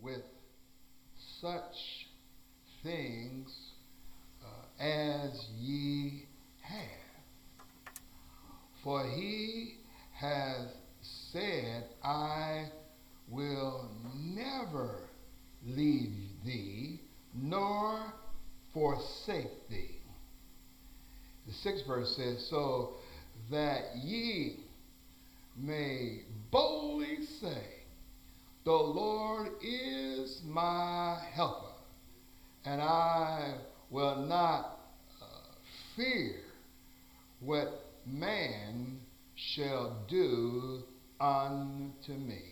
with such things uh, as ye have. For he has said, I will never leave thee nor forsake thee. The sixth verse says, So that ye may boldly say, The Lord is my helper, and I will not uh, fear what man shall do unto me.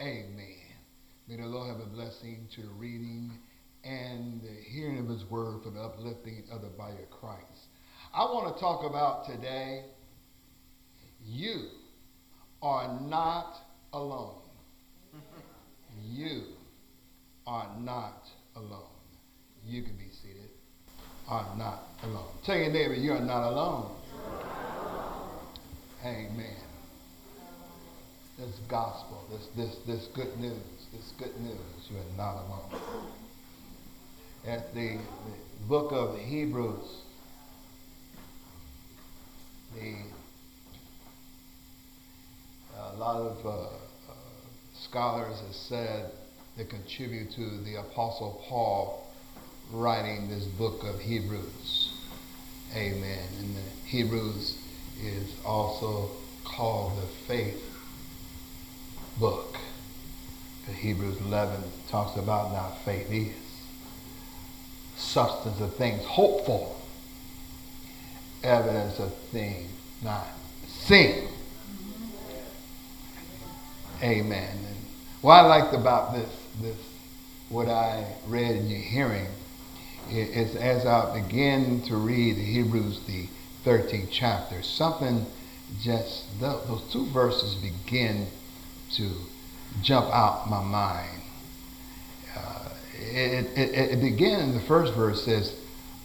Amen. May the Lord have a blessing to the reading and the hearing of his word for the uplifting of the body of Christ. I want to talk about today you are not alone. You are not alone. You can be seated. Are not alone. Tell your neighbor, you are not alone. Amen. This gospel, this this this good news, this good news, you are not alone. At the, the book of Hebrews, the a lot of uh, scholars have said they contribute to the Apostle Paul writing this book of Hebrews. Amen. And the Hebrews is also called the faith book. The Hebrews 11 talks about now faith is substance of things hoped for, evidence of things not seen. Amen. What I liked about this, this, what I read in your hearing, is as I begin to read Hebrews, the 13th chapter, something just, those two verses begin to jump out my mind. Uh, it, it, it begins, the first verse says,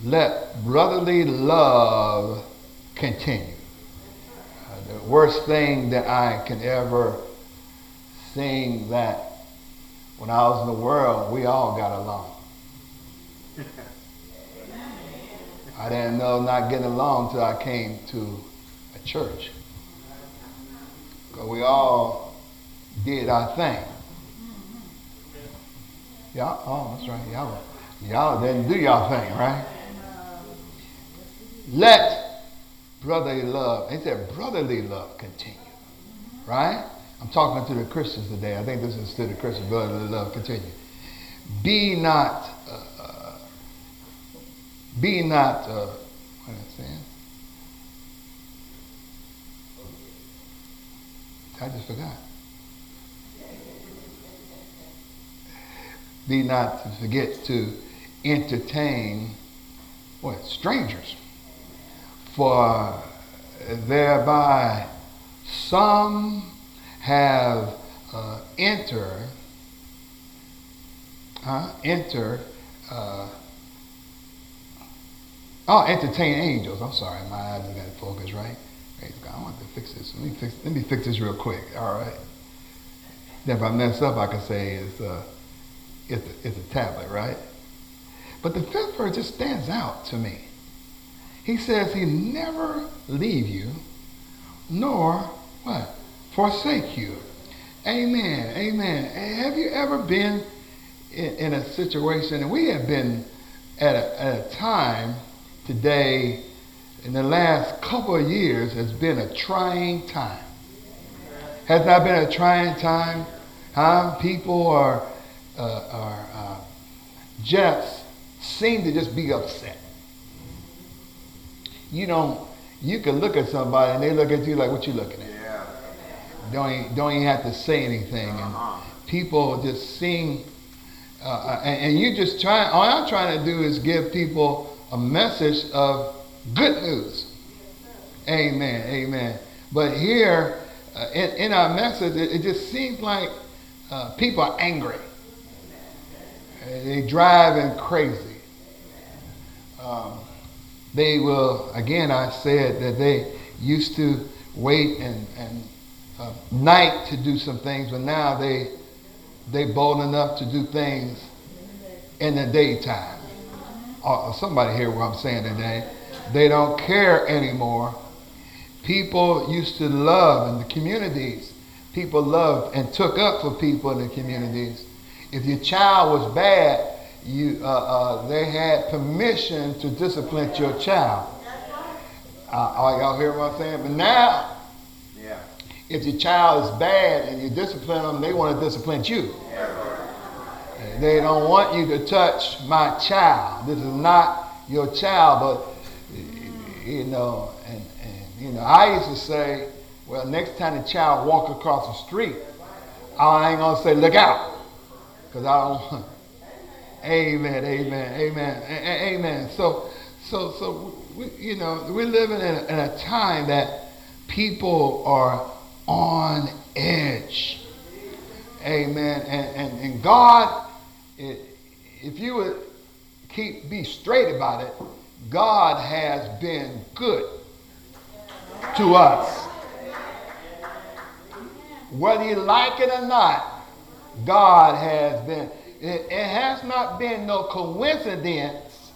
let brotherly love continue. Uh, the worst thing that I can ever sing that when I was in the world, we all got along. I didn't know not getting along till I came to a church. Because we all did our thing. Y'all, oh, that's right. Y'all, y'all didn't do y'all thing, right? Let brotherly love, he said brotherly love continue, right? I'm talking to the Christians today. I think this is to the Christian brotherly love continue. Be not, uh, uh, be not, uh, what am I saying? I just forgot. Be not to forget to entertain what strangers, for thereby some have uh, entered, uh, entered, uh, oh, entertain angels. I'm sorry, my eyes have got focus, right? I want to fix this. Let me fix, let me fix this real quick. All right. Then if I mess up, I can say it's a, uh, it's a, it's a tablet, right? But the fifth verse just stands out to me. He says he never leave you, nor what? Forsake you. Amen. Amen. Have you ever been in, a situation, and we have been at a, at a time today, in the last couple of years, has been a trying time. Has not been a trying time? Huh? People are, uh, are uh, just seem to just be upset. You know, you can look at somebody and they look at you like, what you looking at? Don't even, don't even have to say anything. Uh-huh. And people just sing, uh, uh, and, and, you just try. All I'm trying to do is give people a message of good news. Amen. Amen. But here, uh, in, in, our message, it, it just seems like uh, people are angry. They driving crazy. Um, they will, again, I said that they used to wait and, and uh, night to do some things, but now they they bold enough to do things in the daytime. Uh, somebody hear what I'm saying today. They don't care anymore. People used to love in the communities. People loved and took up for people in the communities. If your child was bad, you, uh, uh, they had permission to discipline your child. Uh, y'all hear what I'm saying? But now. If your child is bad and you discipline them, they want to discipline you. They don't want you to touch my child. This is not your child, but you know, and, and you know, I used to say, well, next time the child walk across the street, I ain't gonna say look out, because I don't. amen, amen, amen, amen. So, so, so we, you know, we're living in a, in a time that people are on edge. Amen. And, and, and God, if you would keep be straight about it, God has been good to us. Whether you like it or not, God has been. It, it has not been no coincidence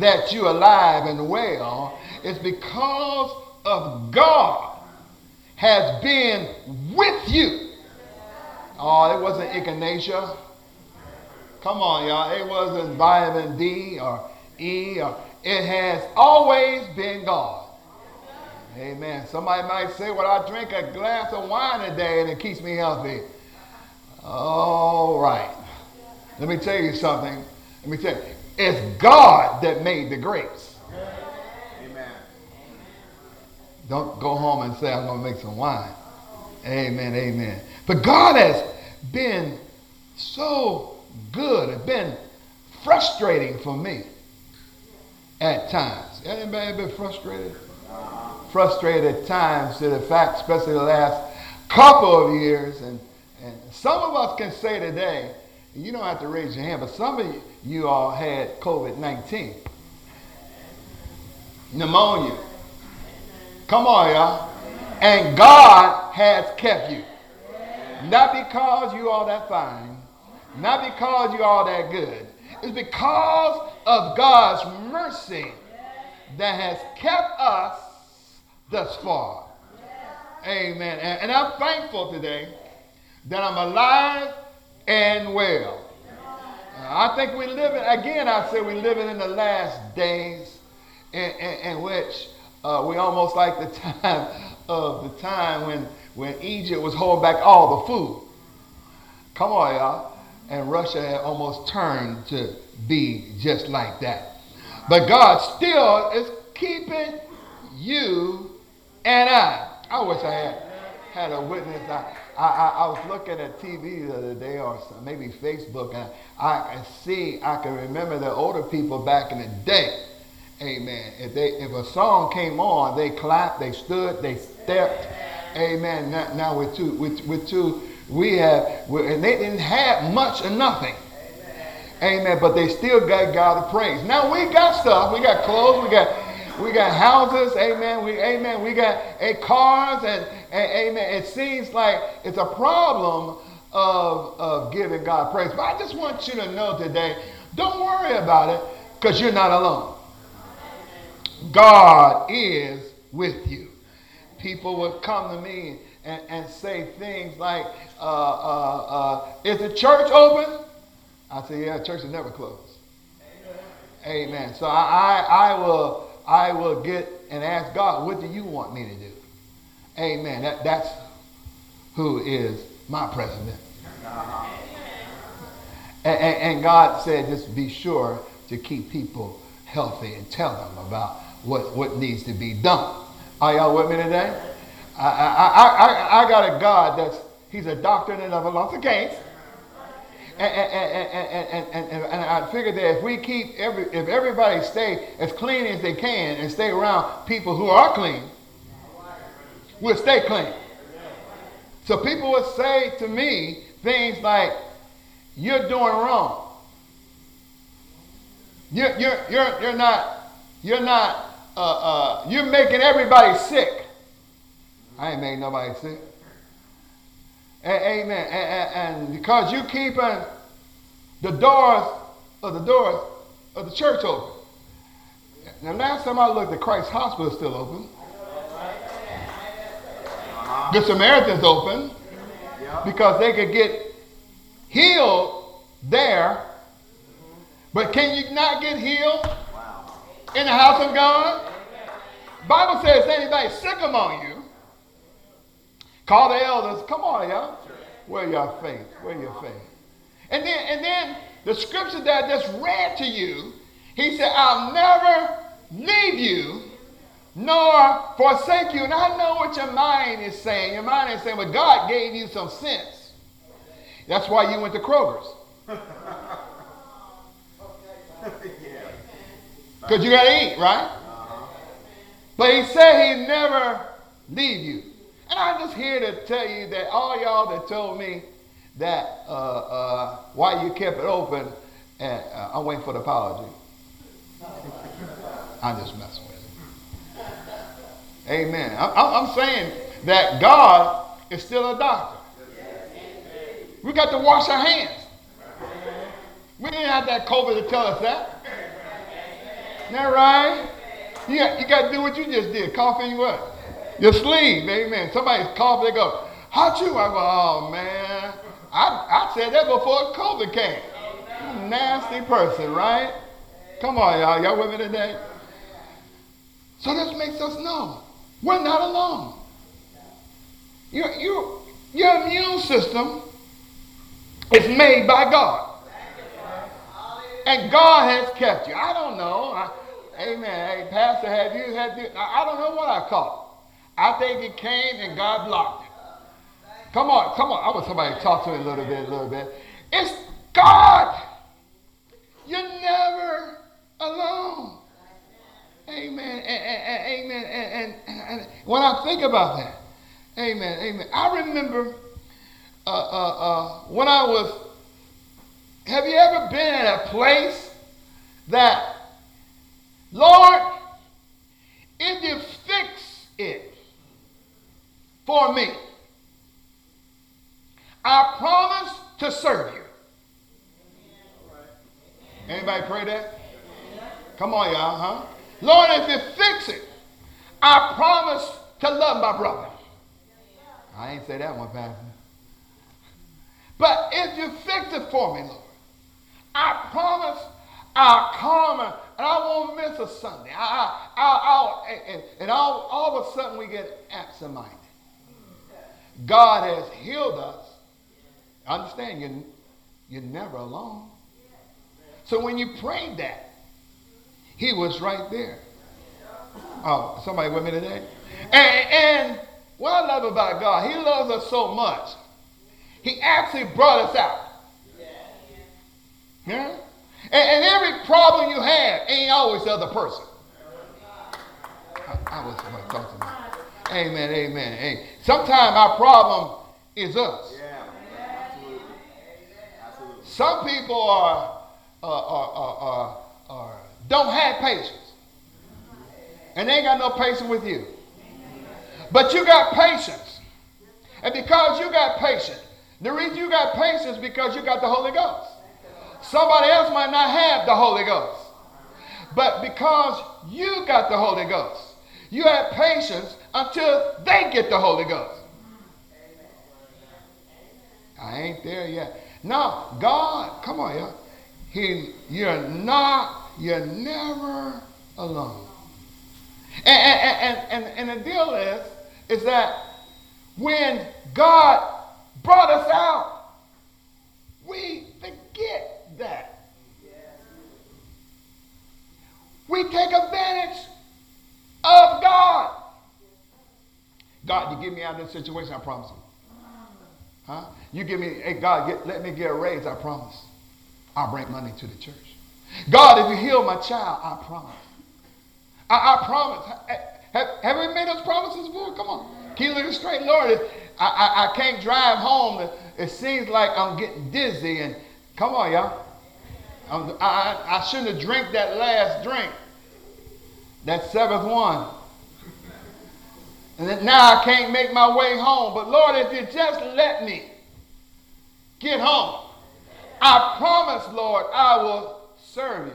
that you're alive and well. It's because of God has been with you. Oh, it wasn't echinacea. Come on, y'all. It wasn't vitamin D or E or it has always been God. Amen. Somebody might say, Well, I drink a glass of wine a day and it keeps me healthy. All right. Let me tell you something. Let me tell you. It's God that made the grapes. Don't go home and say, I'm going to make some wine. Amen. Amen. But God has been so good. It's been frustrating for me at times. Anybody been frustrated? frustrated at times to the fact, especially the last couple of years. And, and some of us can say today, you don't have to raise your hand, but some of you all had COVID 19, pneumonia. Come on, y'all. And God has kept you. Not because you are that fine, not because you are that good. It's because of God's mercy that has kept us thus far. Amen. And, and I'm thankful today that I'm alive and well. I think we live in, again, I say we living in the last days in, in, in which uh, we almost like the time of the time when, when Egypt was holding back all the food. Come on, y'all. And Russia had almost turned to be just like that. But God still is keeping you and I, I wish I had had a witness. I, I, I was looking at TV the other day or maybe Facebook, and I can see, I can remember the older people back in the day. Amen. If they if a song came on, they clapped, they stood, they stepped. Amen. Now, now we're two, we're, we're too, we have, and they didn't have much or nothing. Amen. But they still got God to praise. Now we got stuff. We got clothes. We got we got houses, amen. We, amen. We got a cars, and, and amen. It seems like it's a problem of, of giving God praise. But I just want you to know today, don't worry about it, because you're not alone. God is with you. People would come to me and, and say things like, uh, uh, uh, "Is the church open?" I say, "Yeah, church is never closed." Amen. Amen. So I, I, I will I will get and ask God, what do you want me to do? Amen. That, that's who is my president. And, and, and, God said, just be sure to keep people healthy and tell them about what, what needs to be done. Are y'all with me today? I, I, I, I, got a God that's, he's a doctor and a case. And, and, and, and, and I figured that if we keep every, if everybody stay as clean as they can and stay around people who are clean, we'll stay clean. So people would say to me things like, "You're doing wrong. You're you're you're, you're not you're not uh, uh, you're making everybody sick. I ain't making nobody sick. Amen. And, and because you keeping the doors of the doors of the church open. Now, last time I looked, the Christ Hospital is still open. The Samaritan's open because they could get healed there. But can you not get healed in the house of God? Bible says anybody sick among you, call the elders. Come on, y'all. Where your faith? Where your faith? And then, and then the scripture that I just read to you, he said, I'll never leave you nor forsake you. And I know what your mind is saying. Your mind is saying, well, God gave you some sense. That's why you went to Kroger's. Because you got to eat, right? But he said he never leave you. And I'm just here to tell you that all y'all that told me that uh, uh, why you kept it open, and uh, I'm waiting for the apology. I'm just messing with you. Amen. I'm, I'm saying that God is still a doctor. We got to wash our hands. We didn't have that COVID to tell us that. That right? You got, you got to do what you just did. Coughing what? Your sleeve. Amen. Somebody's coughing. They go, how'd you? I go, oh, man. I, I said that before COVID came. You nasty person, right? Come on, y'all. Y'all with me today? So this makes us know we're not alone. You, you, your immune system is made by God. And God has kept you. I don't know. I, amen. Hey, Pastor, have you had this? I don't know what I caught. I think it came and God blocked it. Come on, come on. I want somebody to talk to me a little bit, a little bit. It's God. You're never alone. Amen. And, and, and amen. And, and, when I think about that, amen, amen. I remember uh, uh, uh, when I was have you ever been at a place that, Lord, if you fix it for me, I promise to serve you. Anybody pray that? Come on, y'all, huh? Lord, if you fix it, I promise to love my brother. I ain't say that one, Pastor. But if you fix it for me, Lord, I promise I'll come and I won't miss a Sunday. I, I, I'll, and, and all, all of a sudden we get absent-minded. God has healed us. Understand, you're, you're never alone. So when you prayed that, he was right there. Oh, somebody with me today? And, and what I love about God, he loves us so much. He actually brought us out. Yeah? And, and, every problem you have ain't always the other person. I, I was somebody talking about. Amen, amen. Hey, sometimes our problem is us. Yeah, absolutely. absolutely. Some people are, uh, are, are, are, are, don't have patience. And they ain't got no patience with you. But you got patience. And because you got patience, the reason you got patience is because you got the Holy Ghost. Somebody else might not have the Holy Ghost. But because you got the Holy Ghost, you have patience until they get the Holy Ghost. I ain't there yet. No, God, come on, y'all. He, you're not, you're never alone. And, and, and, and, and the deal is, is that when God brought us out, we forget that. We take advantage of God. God, you get me out of this situation, I promise you. Huh? You give me, hey, God, get, let me get a raise, I promise. I'll bring money to the church. God, if you heal my child, I promise. I, I promise. Have, have we made those promises before? Come on. Keep looking straight. Lord, I, I, I can't drive home. It, it seems like I'm getting dizzy. And come on, y'all. I, I shouldn't have drank that last drink, that seventh one. And now I can't make my way home. But Lord, if you just let me get home. I promise, Lord, I will serve you.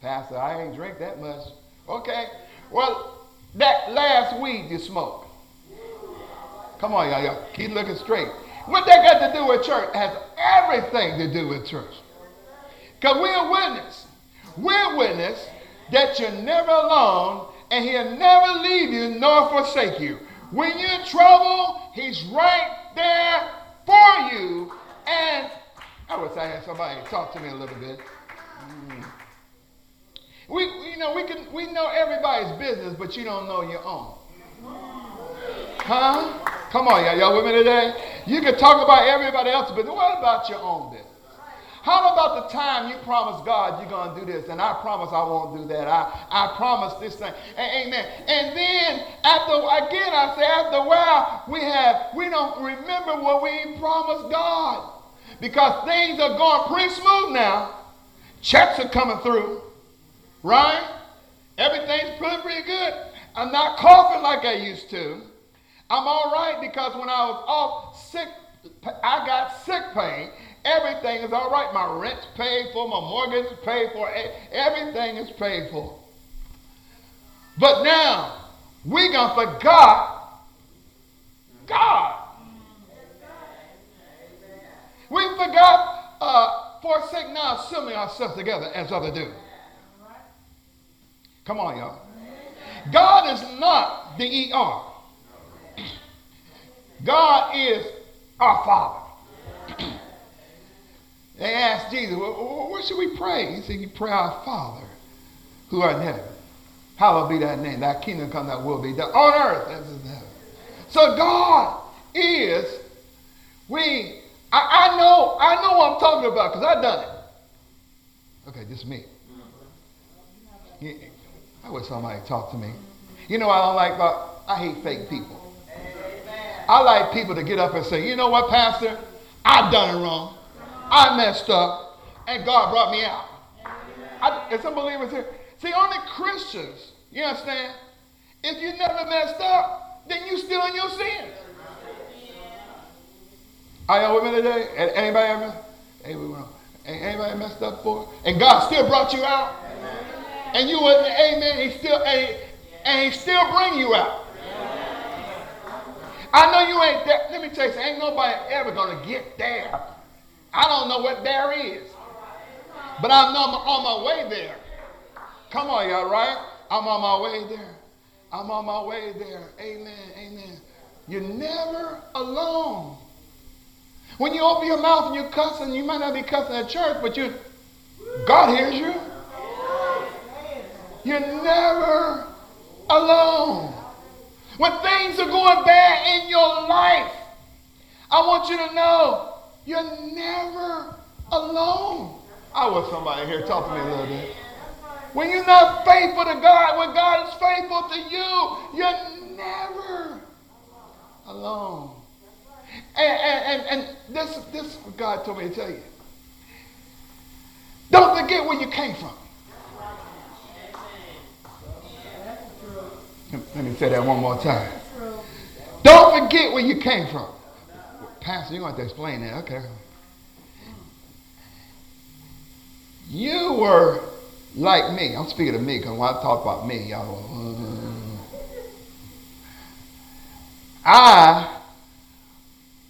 Pastor, I ain't drink that much. Okay. Well, that last weed you smoked. Come on, y'all, y'all. Keep looking straight. What that got to do with church has everything to do with church. Because we're witness. We're witness that you're never alone and he'll never leave you nor forsake you. When you're in trouble, he's right there for you. And I wish I had somebody talk to me a little bit. We, you know, we can, we know everybody's business, but you don't know your own. Huh? Come on, y'all. Y'all with me today? You can talk about everybody else, but what about your own business? How about the time you promise God you're going to do this, and I promise I won't do that. I, I promise this thing. Amen. And then after again, I say after a while, we have we don't remember what we promised God because things are going pretty smooth now. Checks are coming through, right? Everything's pretty pretty good. I'm not coughing like I used to. I'm all right because when I was off sick, I got sick pay. Everything is all right. My rent's paid for, my mortgage is paid for, everything is paid for. But now, we gonna forgot God. We forgot, uh, forsake now assuming ourselves together as other do. Come on, y'all. God is not the ER. God is our Father. They asked Jesus, well, what should we pray? He said, You pray our Father who art in heaven. Hallowed be that name. Thy kingdom come, that will be done on earth as in heaven. So God is, we, I, I know, I know what I'm talking about because I've done it. Okay, just me. I wish somebody talked to me. You know I don't like about, I hate fake people. I like people to get up and say, you know what, Pastor? I've done it wrong. I messed up, and God brought me out. I, and some believers here, see, only Christians, you understand? If you never messed up, then you're still in your sins. Are y'all with me today? Anybody ever? Anybody messed up for? And God still brought you out. And you wasn't, amen. He still, and, and he still bring you out. I know you ain't there. Let me tell you, ain't nobody ever gonna get there. I don't know what there is. But I'm on my way there. Come on, y'all, right? I'm on my way there. I'm on my way there. Amen. Amen. You're never alone. When you open your mouth and you're cussing, you might not be cussing at church, but you God hears you. You're never alone. When things are going bad in your life, I want you to know you're never alone. I want somebody here talk to me a little bit. When you're not faithful to God, when God is faithful to you, you're never alone. And, and, and, and this, this God told me to tell you. Don't forget where you came from. Let me say that one more time. Don't forget where you came from. Pastor, you're going to have to explain that. Okay. You were like me. I'm speaking of me because when I talk about me, y'all uh, I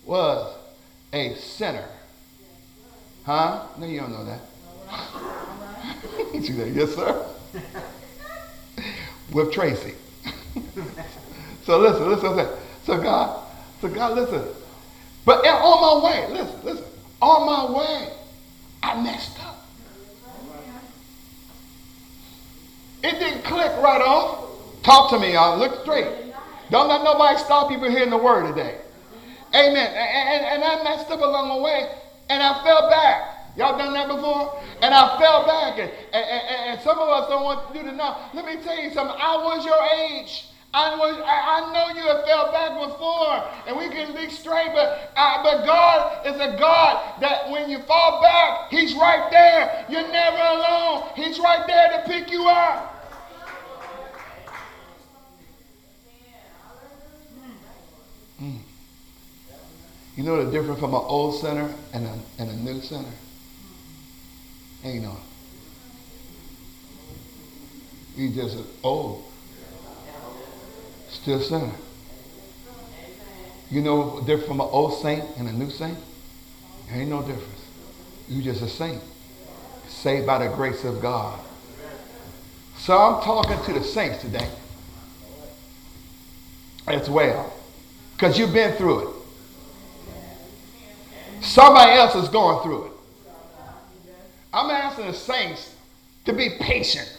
was a sinner. Huh? No, you don't know that? Yes, sir. With Tracy. so listen, listen, listen. So God, so God, listen. But on my way, listen, listen, on my way, I messed up. It didn't click right off. Talk to me, y'all. Look straight. Don't let nobody stop you from hearing the word today. Amen. And, and, and I messed up along the way, and I fell back. Y'all done that before? And I fell back. And, and, and, and some of us don't want to know. Let me tell you something. I was your age. I, was, I, I know you have fell back before, and we can be straight, but, uh, but God is a God that when you fall back, He's right there. You're never alone. He's right there to pick you up. Mm. You know the difference from an old sinner and a, and a new sinner? Ain't no. You just old. Still sinner. You know the difference from an old saint and a new saint? Ain't no difference. You just a saint. Saved by the grace of God. So I'm talking to the saints today as well. Because you've been through it. Somebody else is going through it. I'm asking the saints to be patient.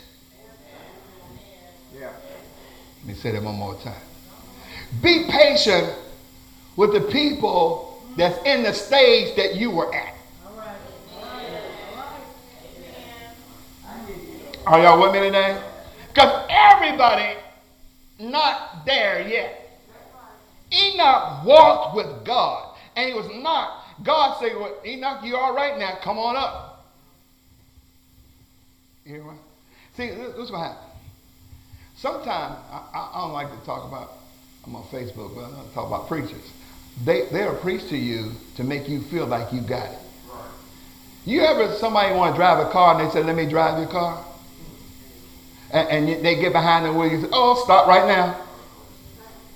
Yeah. Let me say that one more time. Be patient with the people that's in the stage that you were at. Are y'all with me today? Because everybody not there yet. Enoch walked with God, and he was not. God said, well, Enoch, you all right now? Come on up. You know what? See, this is what happened. Sometimes, I, I, don't like to talk about, I'm on Facebook, but I don't talk about preachers. They, they'll preach to you to make you feel like you got it. You ever, somebody want to drive a car and they say, let me drive your car? And, and they get behind the wheel, you say, oh, stop right now.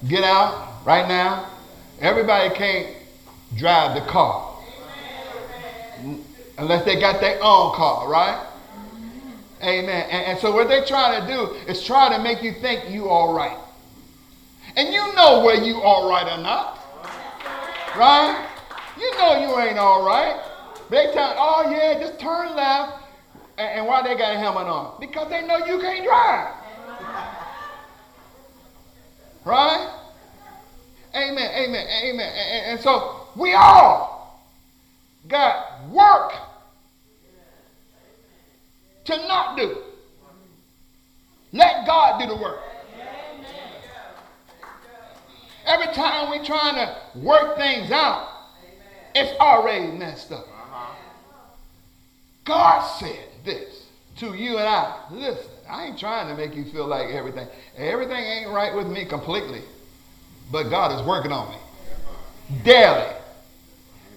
Get out right now. Everybody can't drive the car. Unless they got their own car, right? Amen. And, and, so what they try to do is try to make you think you all right. And you know where you all right or not. Right? You know you ain't all right. They tell, oh yeah, just turn left. And, and why they got a helmet on? Because they know you can't drive. Right? Amen, amen, amen. And, and so we all got work to not do. Let God do the work. Every time we're trying to work things out, it's already messed up. God said this to you and I. Listen, I ain't trying to make you feel like everything. Everything ain't right with me completely. But God is working on me daily.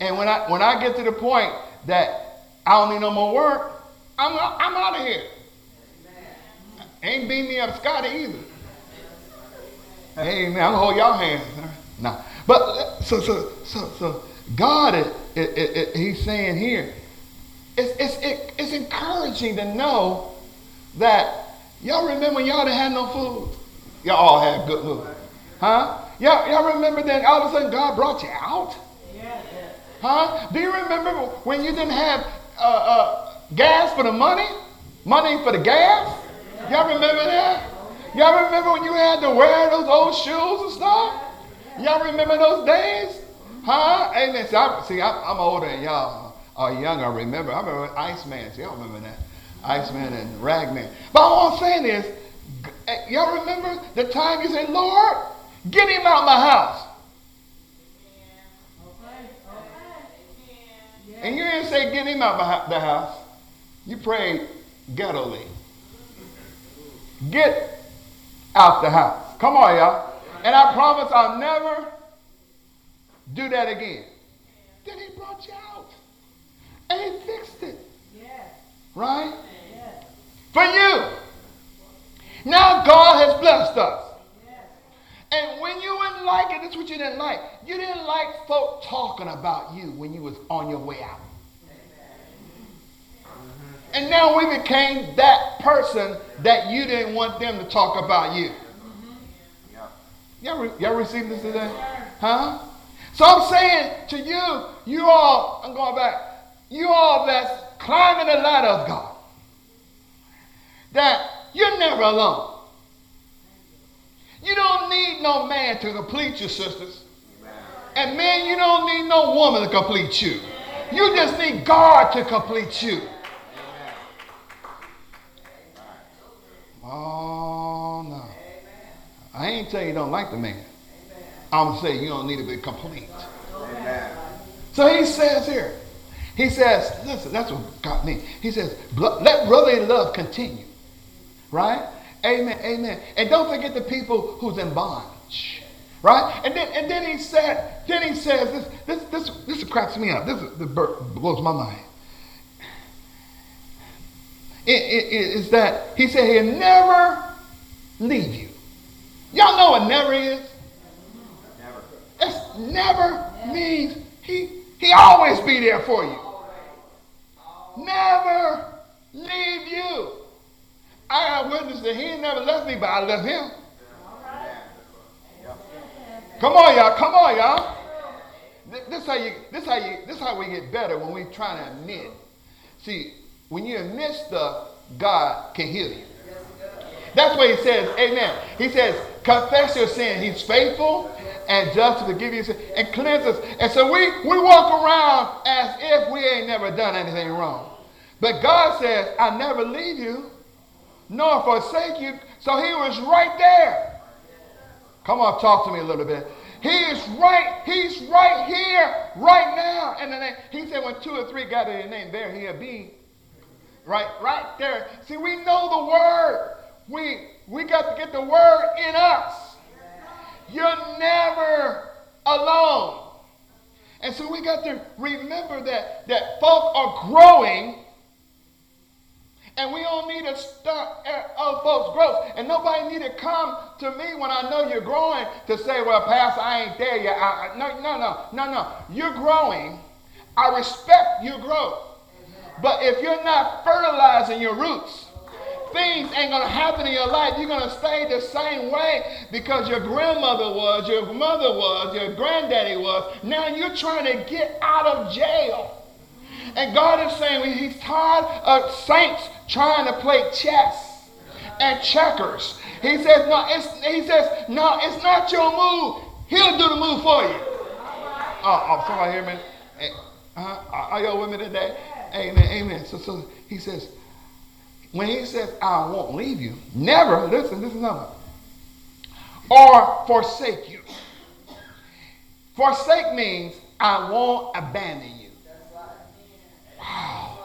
And when I when I get to the point that I don't need no more work, I'm I'm out of here. Ain't beat me up Scotty either. Amen. I'm gonna hold y'all hands. Nah. But so so so so God is it, it, it, he's saying here, it's it's it, it's encouraging to know that y'all remember when y'all didn't have no food. Y'all all had good food. Huh? Y'all, y'all remember that all of a sudden God brought you out? Huh? Do you remember when you didn't have uh, uh, gas for the money? Money for the gas? Y'all remember that? Y'all remember when you had to wear those old shoes and stuff? Y'all remember those days? Huh? Amen. See, I, see I'm, I'm older than y'all uh, are young. I remember. I remember Iceman. See, y'all remember that. Iceman and Ragman. But all I'm saying is, eh, y'all remember the time you said, Lord, Get him out my house. And you didn't say get him out the house. You prayed ghettoly. Get out the house. Come on, y'all. And I promise I'll never do that again. Then he brought you out. And he fixed it. Right? For you. Now God has blessed us. And when you didn't like it, that's what you didn't like. You didn't like folk talking about you when you was on your way out. And now we became that person that you didn't want them to talk about you. Y'all, re- y'all received this today? Huh? So I'm saying to you, you all, I'm going back, you all that's climbing the ladder of God, that you're never alone. You don't need no man to complete you, sisters. And man, you don't need no woman to complete you. You just need God to complete you. Oh, no. I ain't saying you don't like the man. I'm saying you don't need to be complete. So he says here, he says, listen, that's what got me. He says, let brotherly love continue. Right? Amen. Amen. And don't forget the people who's in bondage. Right? And then and then he said, then he says this this this this cracks me up. This is, this blows my mind. Is that he said he'll never leave you. Y'all know what never is? Never. It's never means he he always be there for you. Never leave you. I got witness that he never left me, but I left him. Come on, y'all. Come on, y'all. This how you. This how you. This how we get better when we try to admit. See, when you admit stuff, God can heal you. That's what he says. Amen. He says, confess your sin. He's faithful and just to forgive you and cleanse us. And so we, we walk around as if we ain't never done anything wrong. But God says, I never leave you nor forsake you. So he was right there. Come on, talk to me a little bit. He is right, he's right here, right now. And then he said, when two or three gather in name, there he'll be. Right, right there. See, we know the word. We we got to get the word in us. You're never alone. And so we got to remember that that folk are growing and we don't need to stop other folks' growth. And nobody need to come to me when I know you're growing to say, well, Pastor, I ain't there yet. I, I, no, no, no, no, no. You're growing. I respect your growth. But if you're not fertilizing your roots, things ain't going to happen in your life. You're going to stay the same way because your grandmother was, your mother was, your granddaddy was. Now you're trying to get out of jail. And God is saying He's tired of saints trying to play chess and checkers. He says, no, it's, he says, no, it's not your move. He'll do the move for you. Oh, oh somebody hear me? Uh, are y'all with me today? Amen, amen. So, so he says, when he says, I won't leave you, never, listen, this is another, or forsake you. Forsake means I won't abandon you. Wow.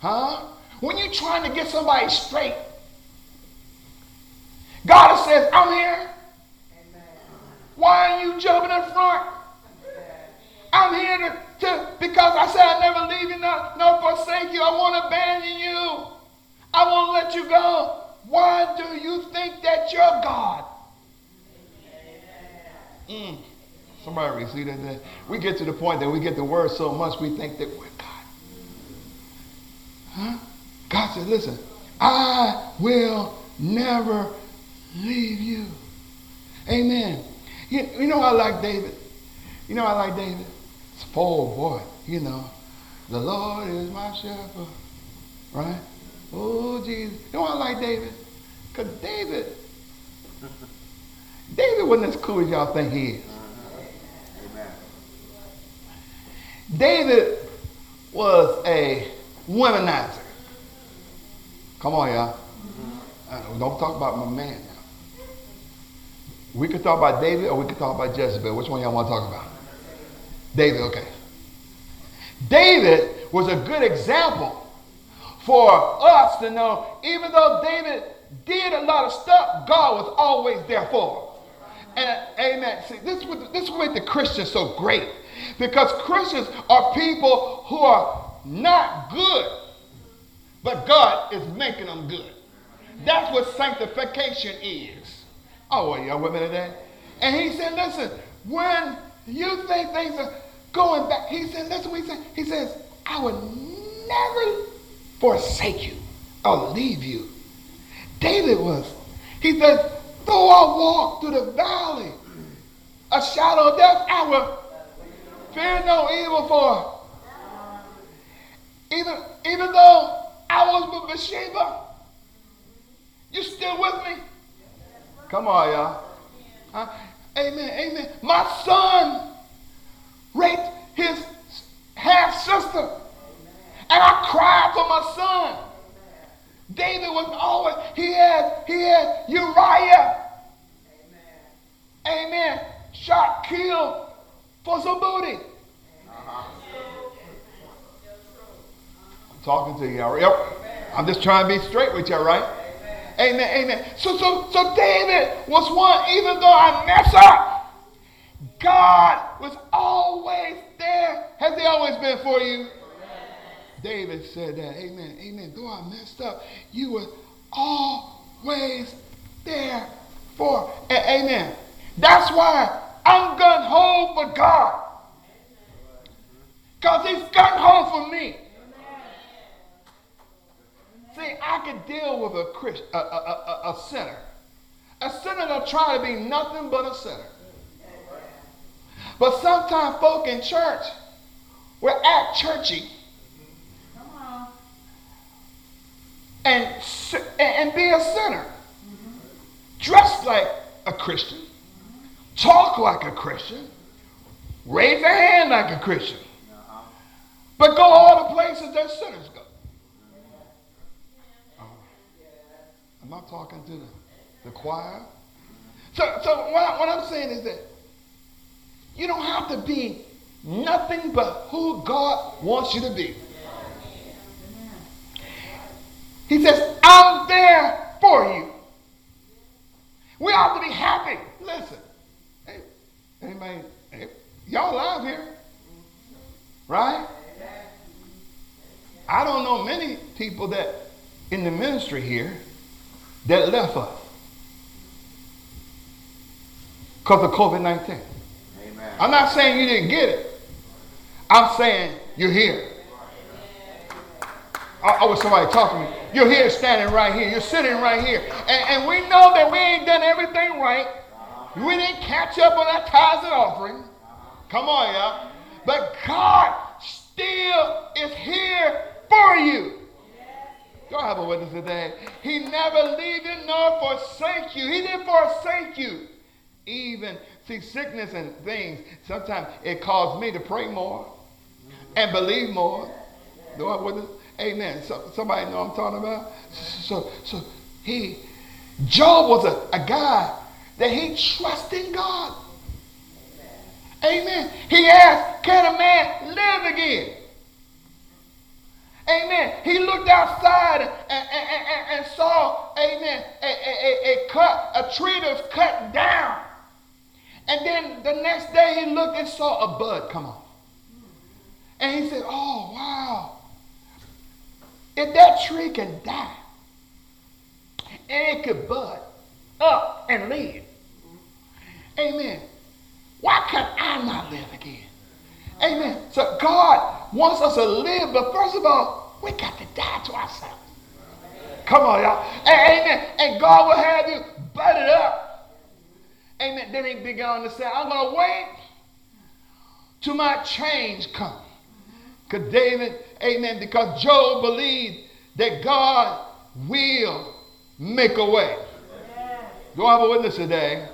Huh? When you're trying to get somebody straight, God says, I'm here. Why are you jumping in front? I'm here to, to, because I said I never leave you, nor, nor forsake you. I won't abandon you. I won't let you go. Why do you think that you're God? Mm. Somebody see that? We get to the point that we get the word so much we think that we're God. Huh? God said, listen, I will never leave you. Amen. You, you know I like David? You know I like David? A boy, you know. The Lord is my shepherd. Right? Oh, Jesus. You know I like David? Because David, David wasn't as cool as y'all think he is. Amen. David was a womanizer. Come on, y'all. Mm-hmm. Don't talk about my man now. We could talk about David or we could talk about Jezebel. Which one y'all want to talk about? David, okay. David was a good example for us to know, even though David did a lot of stuff, God was always there for him. And amen. See, this is what this is what the Christians so great. Because Christians are people who are not good but God is making them good. That's what sanctification is. Oh, are y'all with me today? And he said, listen, when you think things are going back, he said, listen what he said. He says, I will never forsake you or leave you. David was. He says, though I walk through the valley, a shadow of death, I will fear no evil for. Even, even though I was with Bathsheba. You still with me? Come on, y'all. Huh? Amen, amen. My son raped his half sister. And I cried for my son. David was always, he had, he had Uriah. Amen. Amen. Shot, killed for some booty. I'm talking to you. Yep. I'm just trying to be straight with you, right? Amen. Amen. So, so, so David was one, even though I mess up, God was always there. Has He always been for you? David said that. Amen. Amen. Though I messed up, you were always there for. amen. That's why I'm gun ho for God. Because He's gun ho for me. See, I could deal with a, Christ, a, a, a, a sinner. A sinner that try to be nothing but a sinner. But sometimes folk in church will act churchy and, and be a sinner. Dress like a Christian, talk like a Christian, raise a hand like a Christian, but go all the places that sinners go. Oh. I'm not talking to the, the choir. So, so what, I, what I'm saying is that you don't have to be nothing but who God wants you to be. He says, I'm there for you. We ought to be happy. Listen, hey, anybody, hey, y'all alive here, right? I don't know many people that in the ministry here that left us because of COVID 19. I'm not saying you didn't get it, I'm saying you're here. I, I was somebody talking to me. You're here standing right here. You're sitting right here. And, and we know that we ain't done everything right. We didn't catch up on that tithes and offering. Come on, y'all. But God still is here for you. I have a witness today? He never leave you nor forsake you. He didn't forsake you. Even, see, sickness and things, sometimes it caused me to pray more and believe more. A? Amen. So, somebody know I'm talking about? So, so he, Job was a, a guy that he trusted God. Amen. He asked, can a man live again? Amen. He looked outside and, and, and, and saw, amen, a, a, a, cut, a tree that was cut down. And then the next day he looked and saw a bud come off. And he said, oh, wow. If that tree can die and it could bud up and live, amen, why can I not live again? Amen. So God wants us to live, but first of all, we got to die to ourselves. Come on, y'all. Amen. And God will have you bud it up. Amen. Then he began to say, I'm going to wait till my change come. Because David, amen, because Job believed that God will make a way. Do I have a witness today?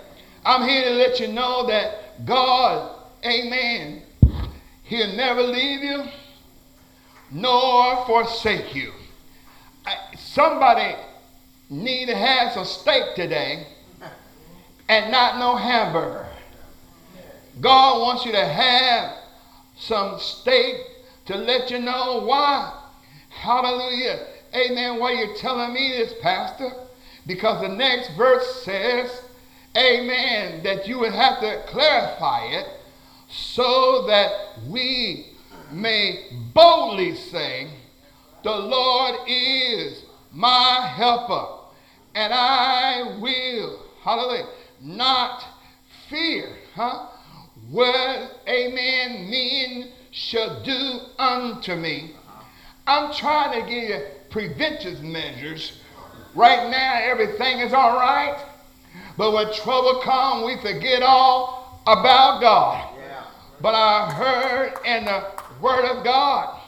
I'm here to let you know that God, amen, he'll never leave you nor forsake you. Somebody need to have some steak today and not no hamburger. God wants you to have some steak to let you know why. Hallelujah. Amen. Why you're telling me this, Pastor? Because the next verse says, Amen, that you would have to clarify it so that we may boldly say, The Lord is my helper, and I will, hallelujah, not fear. Huh? What, amen, men shall do unto me. I'm trying to give you preventive measures. Right now, everything is all right. But when trouble comes, we forget all about God. But I heard in the Word of God,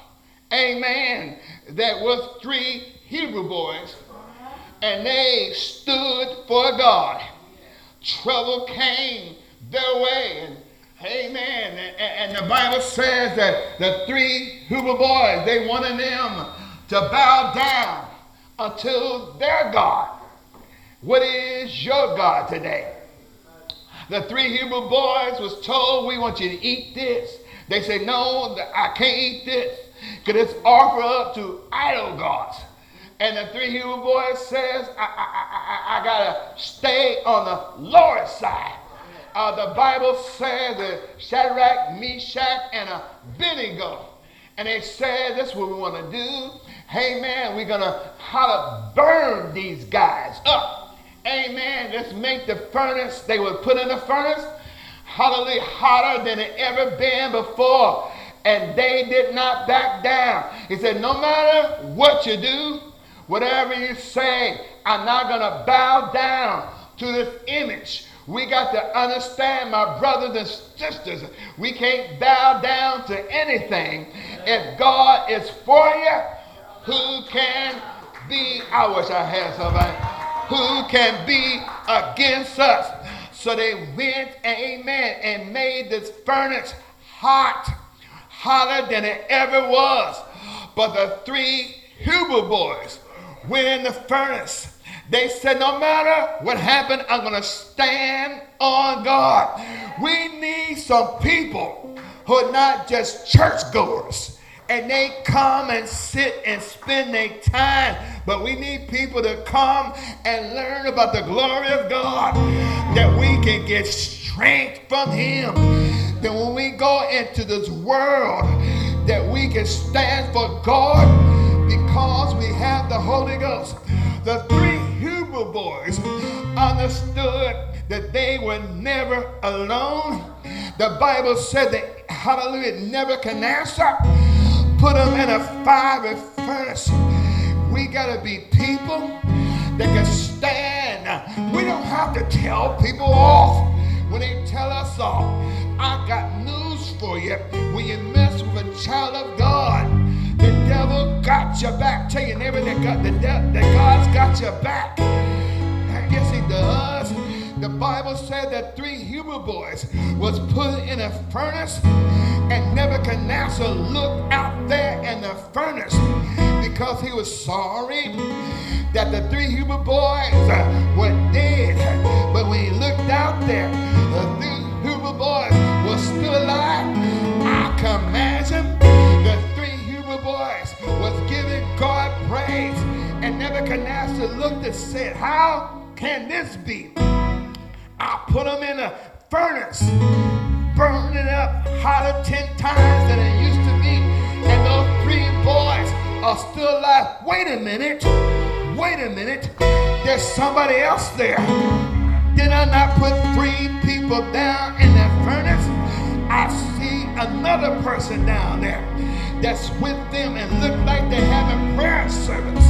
amen, that was three Hebrew boys, and they stood for God. Trouble came their way, and Amen. And, and, the Bible says that the three Hebrew boys, they wanted them to bow down unto their God. What is your God today? The three Hebrew boys was told, we want you to eat this. They said, no, I can't eat this because it's offered up to idol gods. And the three Hebrew boys says, I, I, I, I, I got to stay on the Lord's side. uh, the Bible says that Shadrach, Meshach, and Abednego. And they said, this is what we want to do. Hey, man, we're how to burn these guys up. Amen. Let's make the furnace. They were put in the furnace. Hallelujah. Hotter than it ever been before. And they did not back down. He said, no matter what you do, whatever you say, I'm not going to bow down to this image. We got to understand, my brothers and sisters, we can't bow down to anything. If God is for you, who can be, I wish I had somebody, who can be against us? So they went, amen, and made this furnace hot, hotter than it ever was. But the three Hebrew boys went in the furnace they said, no matter what happened, I'm going to stand on God. We need some people who are not just churchgoers and they come and sit and spend their time. But we need people to come and learn about the glory of God that we can get strength from Him. That when we go into this world, that we can stand for God because we have the Holy Ghost. The three Hebrew boys understood that they were never alone. The Bible said that, hallelujah, Nebuchadnezzar put them in a fiery furnace. We got to be people that can stand. We don't have to tell people off when they tell us off. I got news for you. When you mess with a child of God, the devil got your back. Tell your neighbor that, God, the de- that God's got your back. Yes, he does. The Bible said that three Hebrew boys was put in a furnace, and Nebuchadnezzar looked out there in the furnace because he was sorry that the three Hebrew boys uh, were dead. But when he looked out there, the three Hebrew boys were still alive. I can praise, and Nebuchadnezzar looked and said, "How?" can this be? I put them in a furnace, burn it up hotter 10 times than it used to be. And those three boys are still alive. Wait a minute. Wait a minute. There's somebody else there. Did I not put three people down in that furnace? I see another person down there that's with them and look like they're having prayer service.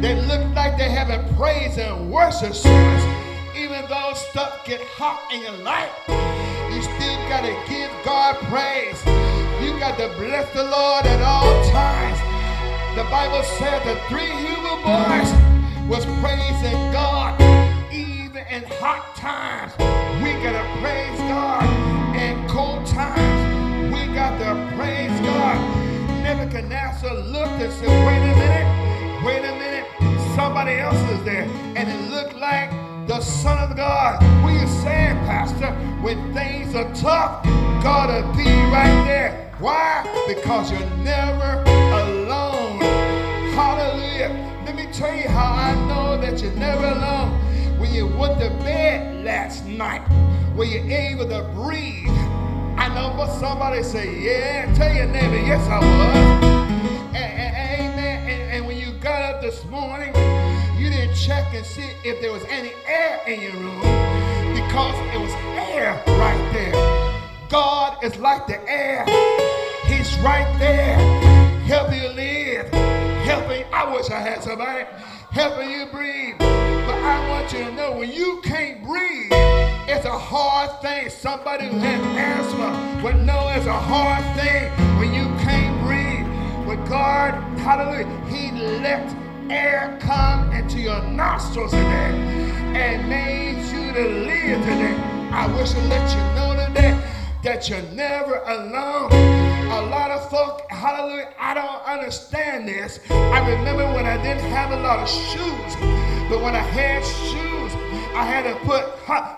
They look like they're having praise and worship service. Even though stuff get hot in your life, you still got to give God praise. You got to bless the Lord at all times. The Bible said the three Hebrew boys was praising God even in hot times. We got to praise God in cold times. We got to praise God. Nebuchadnezzar looked and said, wait a minute. Wait a minute, somebody else is there. And it looked like the Son of God. What are saying, Pastor? When things are tough, God will be right there. Why? Because you're never alone. Hallelujah. Let me tell you how I know that you're never alone. When you went to bed last night, were you able to breathe? I know but somebody say, yeah, tell your neighbor, yes I was. Amen. and, and, got up this morning, you didn't check and see if there was any air in your room because it was air right there. God is like the air. He's right there, helping you live, helping. I wish I had somebody helping you breathe. But I want you to know when you can't breathe, it's a hard thing. Somebody who has asthma would know it's a hard thing when you can't breathe. But God, hallelujah, He let air come into your nostrils today and made you to live today. I wish to let you know today that you're never alone. A lot of folk, hallelujah, I don't understand this. I remember when I didn't have a lot of shoes, but when I had shoes, I had to put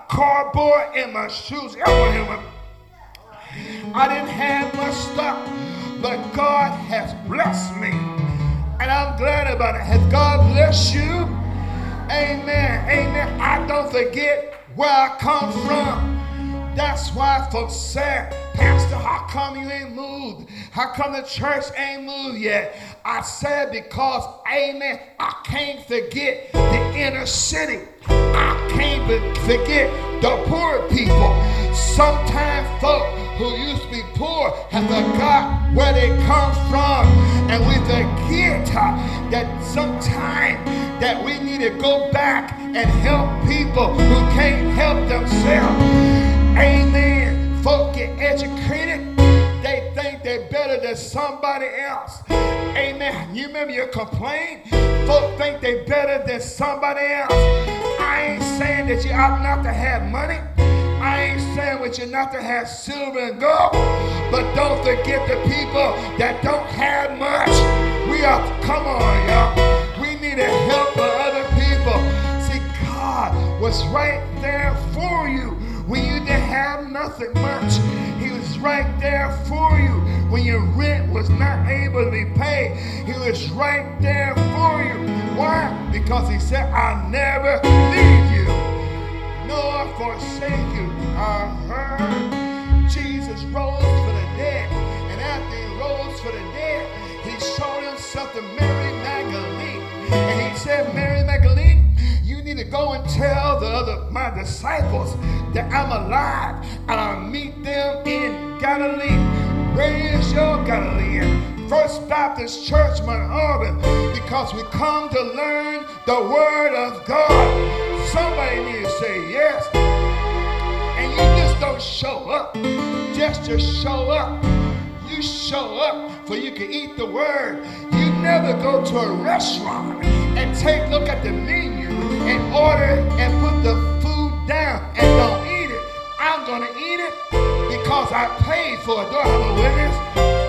cardboard in my shoes. I didn't have much stuff. But God has blessed me. And I'm glad about it. Has God blessed you? Amen. Amen. I don't forget where I come from. That's why folks say, Pastor, how come you ain't moved? How come the church ain't moved yet? I said because, amen, I can't forget the inner city. I can't forget the poor people. Sometimes folk who used to be poor have forgot where they come from. And we forget uh, that sometimes that we need to go back and help people who can't help themselves. Amen. Folk get educated. They think they're better than somebody else. Amen. You remember your complaint? Folk think they're better than somebody else. I ain't saying that you ought not to have money. I ain't saying that you not to have silver and gold, but don't forget the people that don't have much. We are, come on, y'all. We need to help the other people. See, God was right there for you when you didn't have nothing much. Right there for you when your rent was not able to be paid. He was right there for you. Why? Because he said, I'll never leave you nor forsake you. I heard Jesus rose for the dead. And after he rose for the dead, he showed himself to Mary Magdalene. And he said, Mary Magdalene, need to go and tell the other my disciples that I'm alive and I'll meet them in Galilee. Where is your Galilean? First Baptist Church, Mount Auburn, because we come to learn the Word of God. Somebody needs to say yes. And you just don't show up just to show up. You show up for you can eat the Word. You never go to a restaurant and take look at the menu and order and put the food down and don't eat it. I'm gonna eat it because I paid for it. Do I have a witness?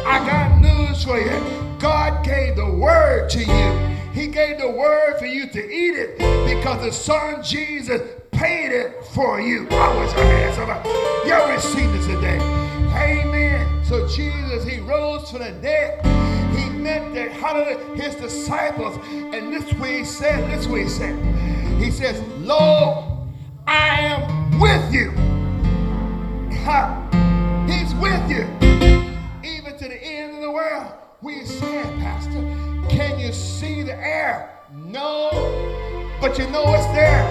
I got news for you. God gave the word to you. He gave the word for you to eat it because the Son Jesus paid it for you. I wish I had somebody. Y'all receive this today. Amen. So Jesus, he rose from the dead. He met that hallelujah, his disciples. And this way he said, this way he said. He says, Lo, I am with you. He's with you. Even to the end of the world. We said, Pastor, can you see the air? No, but you know it's there.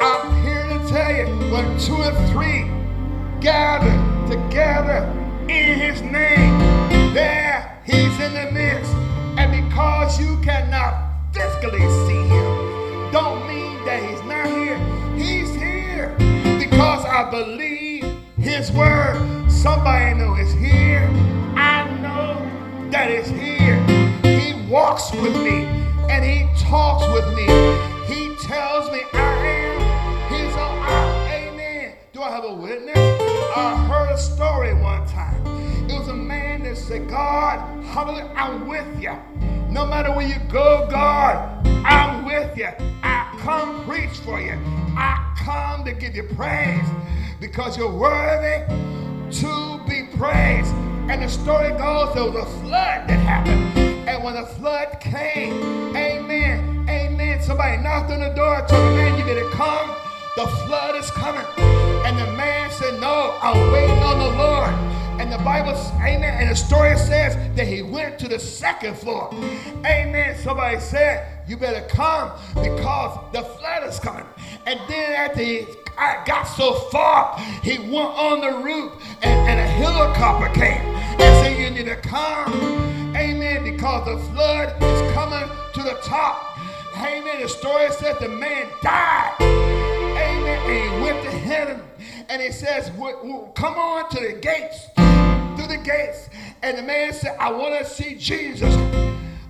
I'm here to tell you when two or three gather together in his name, there he's in the midst. And because you cannot physically see him, don't mean that he's not here. He's here because I believe his word. Somebody know it's here. I know that it's here. He walks with me and he talks with me. He tells me I am. Do I have a witness? I heard a story one time. It was a man that said, God, hallelujah, I'm with you. No matter where you go, God, I'm with you. I come preach for you. I come to give you praise because you're worthy to be praised. And the story goes there was a flood that happened. And when the flood came, amen, amen, somebody knocked on the door, told the man, you better come. The flood is coming. And the man said, No, I'm waiting on the Lord. And the Bible, amen, and the story says that he went to the second floor. Amen. Somebody said, You better come because the flood is coming. And then after he got so far, he went on the roof and, and a helicopter came and said, You need to come. Amen. Because the flood is coming to the top. Amen. The story says the man died. He went to heaven. And he says, Come on to the gates. Through the gates. And the man said, I want to see Jesus.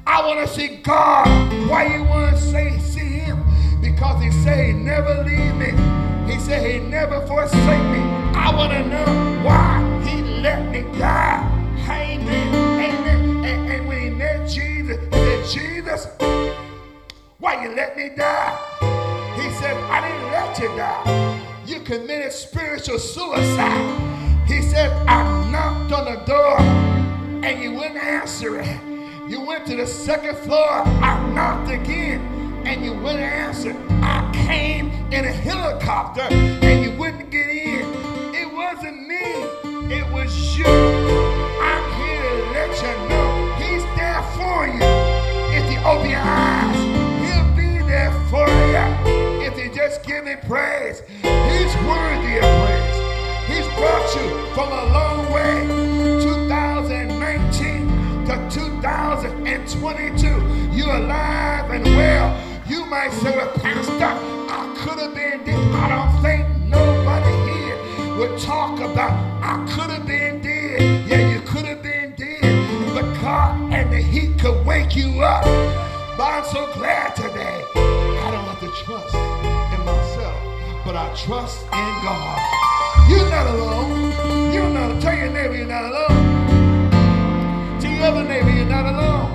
I want to see God. Why you want to say see him? Because he said he never leave me. He said he never forsake me. I want to know committed spiritual suicide. He said, I knocked on the door and you wouldn't answer it. You went to the second floor. I knocked again and you wouldn't answer. I came in a helicopter and you wouldn't get in. It wasn't me, it was you. I'm here to let you know He's there for you. If you open your eyes, you. If you just give Him praise, He's worthy of praise. He's brought you from a long way, 2019 to 2022. You're alive and well. You might say, well, Pastor, I could have been dead. I don't think nobody here would talk about I could have been dead. Yeah, you could have been dead. But God and the heat could wake you up. But I'm so glad today. Trust in myself, but I trust in God. You're not alone. You're not. Tell your neighbor you're not alone. Tell your other neighbor you're not alone.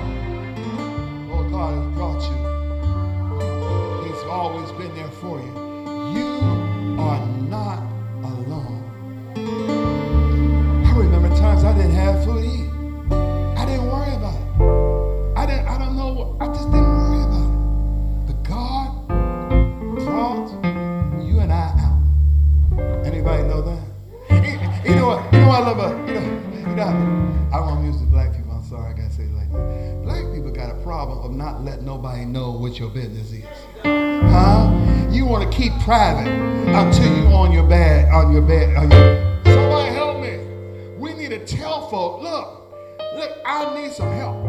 Oh, God has brought you He's always been there for you. You are not alone. I remember times I didn't have food. Know? I love you know, you know, I want to use the black people. I'm sorry, I gotta say it like that. Black people got a problem of not letting nobody know what your business is. Huh? You want to keep private until you on your bed, on your bed, on your. Somebody help me. We need to tell folk, look, look, I need some help.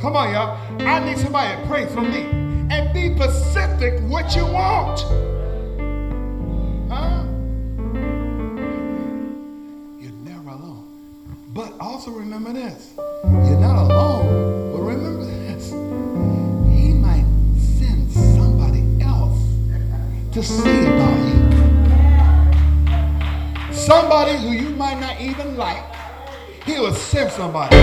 Come on, y'all. I need somebody to pray for me. And be specific what you want. Huh? But also remember this. You're not alone, but remember this. He might send somebody else to see about you. Somebody who you might not even like, he will send somebody.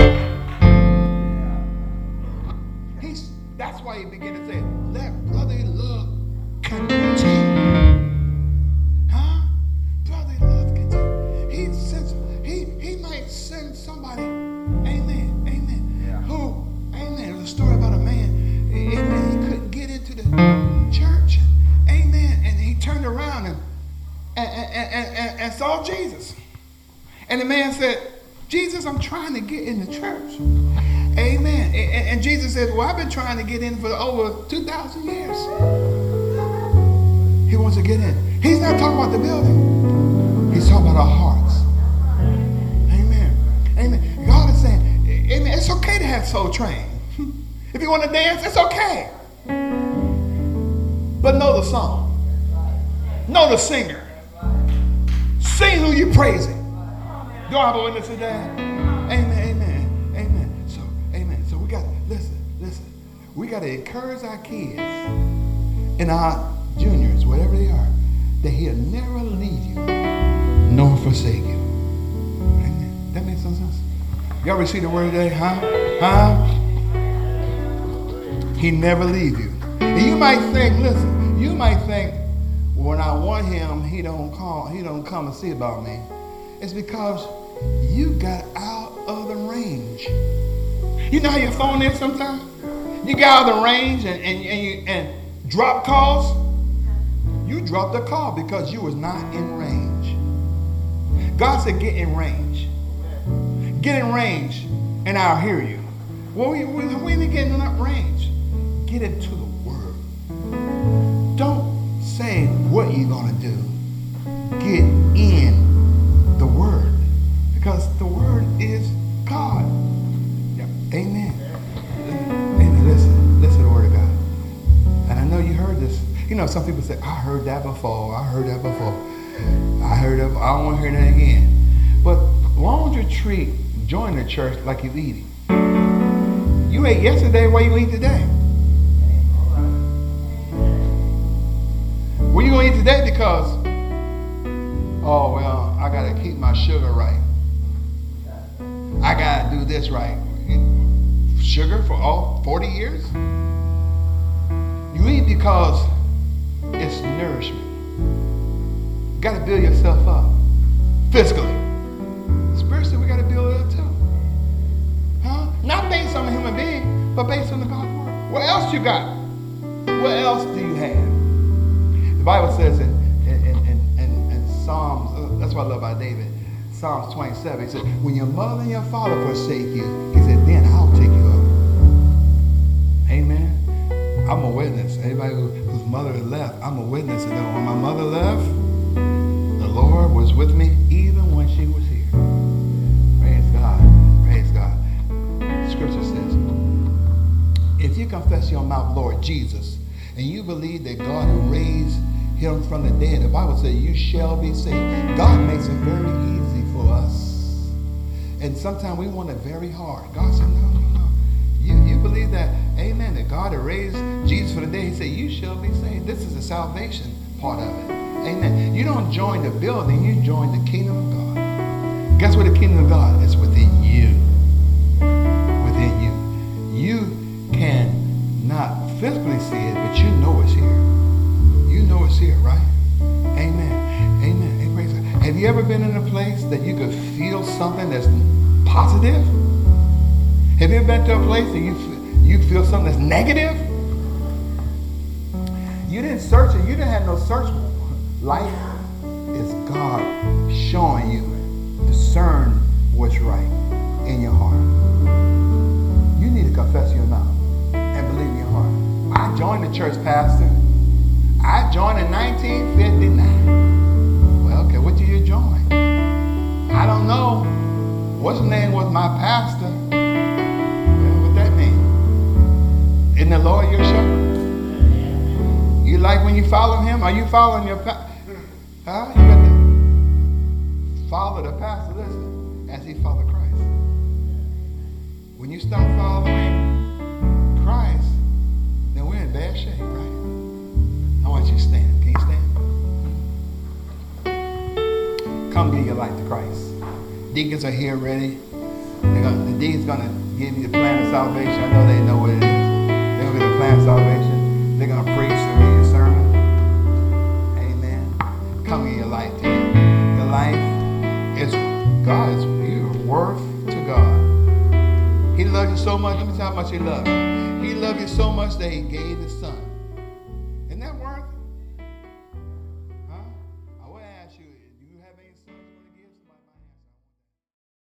He's, that's why he began to say, let in the church. Amen. And, and, Jesus said, Well, I've been trying to get in for over 2,000 years. He wants to get in. He's not talking about the building, he's talking about our hearts. Amen. Amen. God is saying, Amen. It's okay to have soul train. if you want to dance, it's okay. But know the song. Know the singer. Sing who you're praising. Do I have a witness today? Amen, got to encourage our kids and our juniors, whatever they are, that he'll never leave you nor forsake you. Amen. That makes some sense? Y'all receive the word today, huh? Huh? He never leave you. And you might think, listen, you might think, when I want him, he don't call, he don't come and see about me. It's because you got out of the range. You know how your phone is sometimes? You got out of the range and, and, and, you, and drop calls. You dropped a call because you was not in range. God said, get in range. Get in range and I'll hear you. Well, we, we, we need to get in that range. Get into the word. Don't say what you're going to do. Get in the Word. Because the Word is God. Yep. Amen. You know, some people say, I heard that before. I heard that before. I heard it. I don't want to hear that again. But why don't you treat join the church like you're eating? You ate yesterday, why you eat today? What you to eat today? Because, oh, well, I got to keep my sugar right. I got to do this right. Sugar for all 40 years? You eat because it's nourishment. You got to build yourself up physically. Spiritually, we got to build it up too. Huh? Not based on a human being, but based on the God's word. What else you got? What else do you have? The Bible says in, in, in, in, in Psalms, uh, that's what I love about David. Psalms 27. He said, When your mother and your father forsake you, he said, then I'll I'm a witness. Anybody who, whose mother left, I'm a witness. And when my mother left, the Lord was with me even when she was here. Praise God. Praise God. Scripture says, if you confess your mouth, Lord Jesus, and you believe that God raised him from the dead, the Bible says you shall be saved. God makes it very easy for us. And sometimes we want it very hard. God said, no, no, no. You, you believe that, amen, that God raised Jesus for the day. He said, you shall be saved. This is the salvation part of it. Amen. You don't join the building, you join the kingdom of God. Guess what the kingdom of God is within you. Within you. You can not physically see it, but you know it's here. You know it's here, right? Amen. Amen. Have you ever been in a place that you could feel something that's positive? Have you ever been to a place that you, you feel something that's negative? You didn't search it. You didn't have no search. Life is God showing you, discern what's right in your heart. You need to confess your mouth and believe in your heart. I joined the church, Pastor. I joined in 1959. Well, okay, what do you join? I don't know. What's name was my pastor? Isn't the Lord your shepherd? You like when you follow him? Are you following your pastor? Huh? You got to follow the pastor, listen, as he followed Christ. When you start following Christ, then we're in bad shape, right? I want you to stand. Can you stand? Come give your life to Christ. Deacons are here ready. Gonna, the deacon's going to give you the plan of salvation. I know they know what it is to salvation. They're going to preach and read your sermon. Amen. Come in your life to. Your life is God is worth to God. He loves you so much. Let me tell you how much He loves you. He loved you so much that He gave His Son.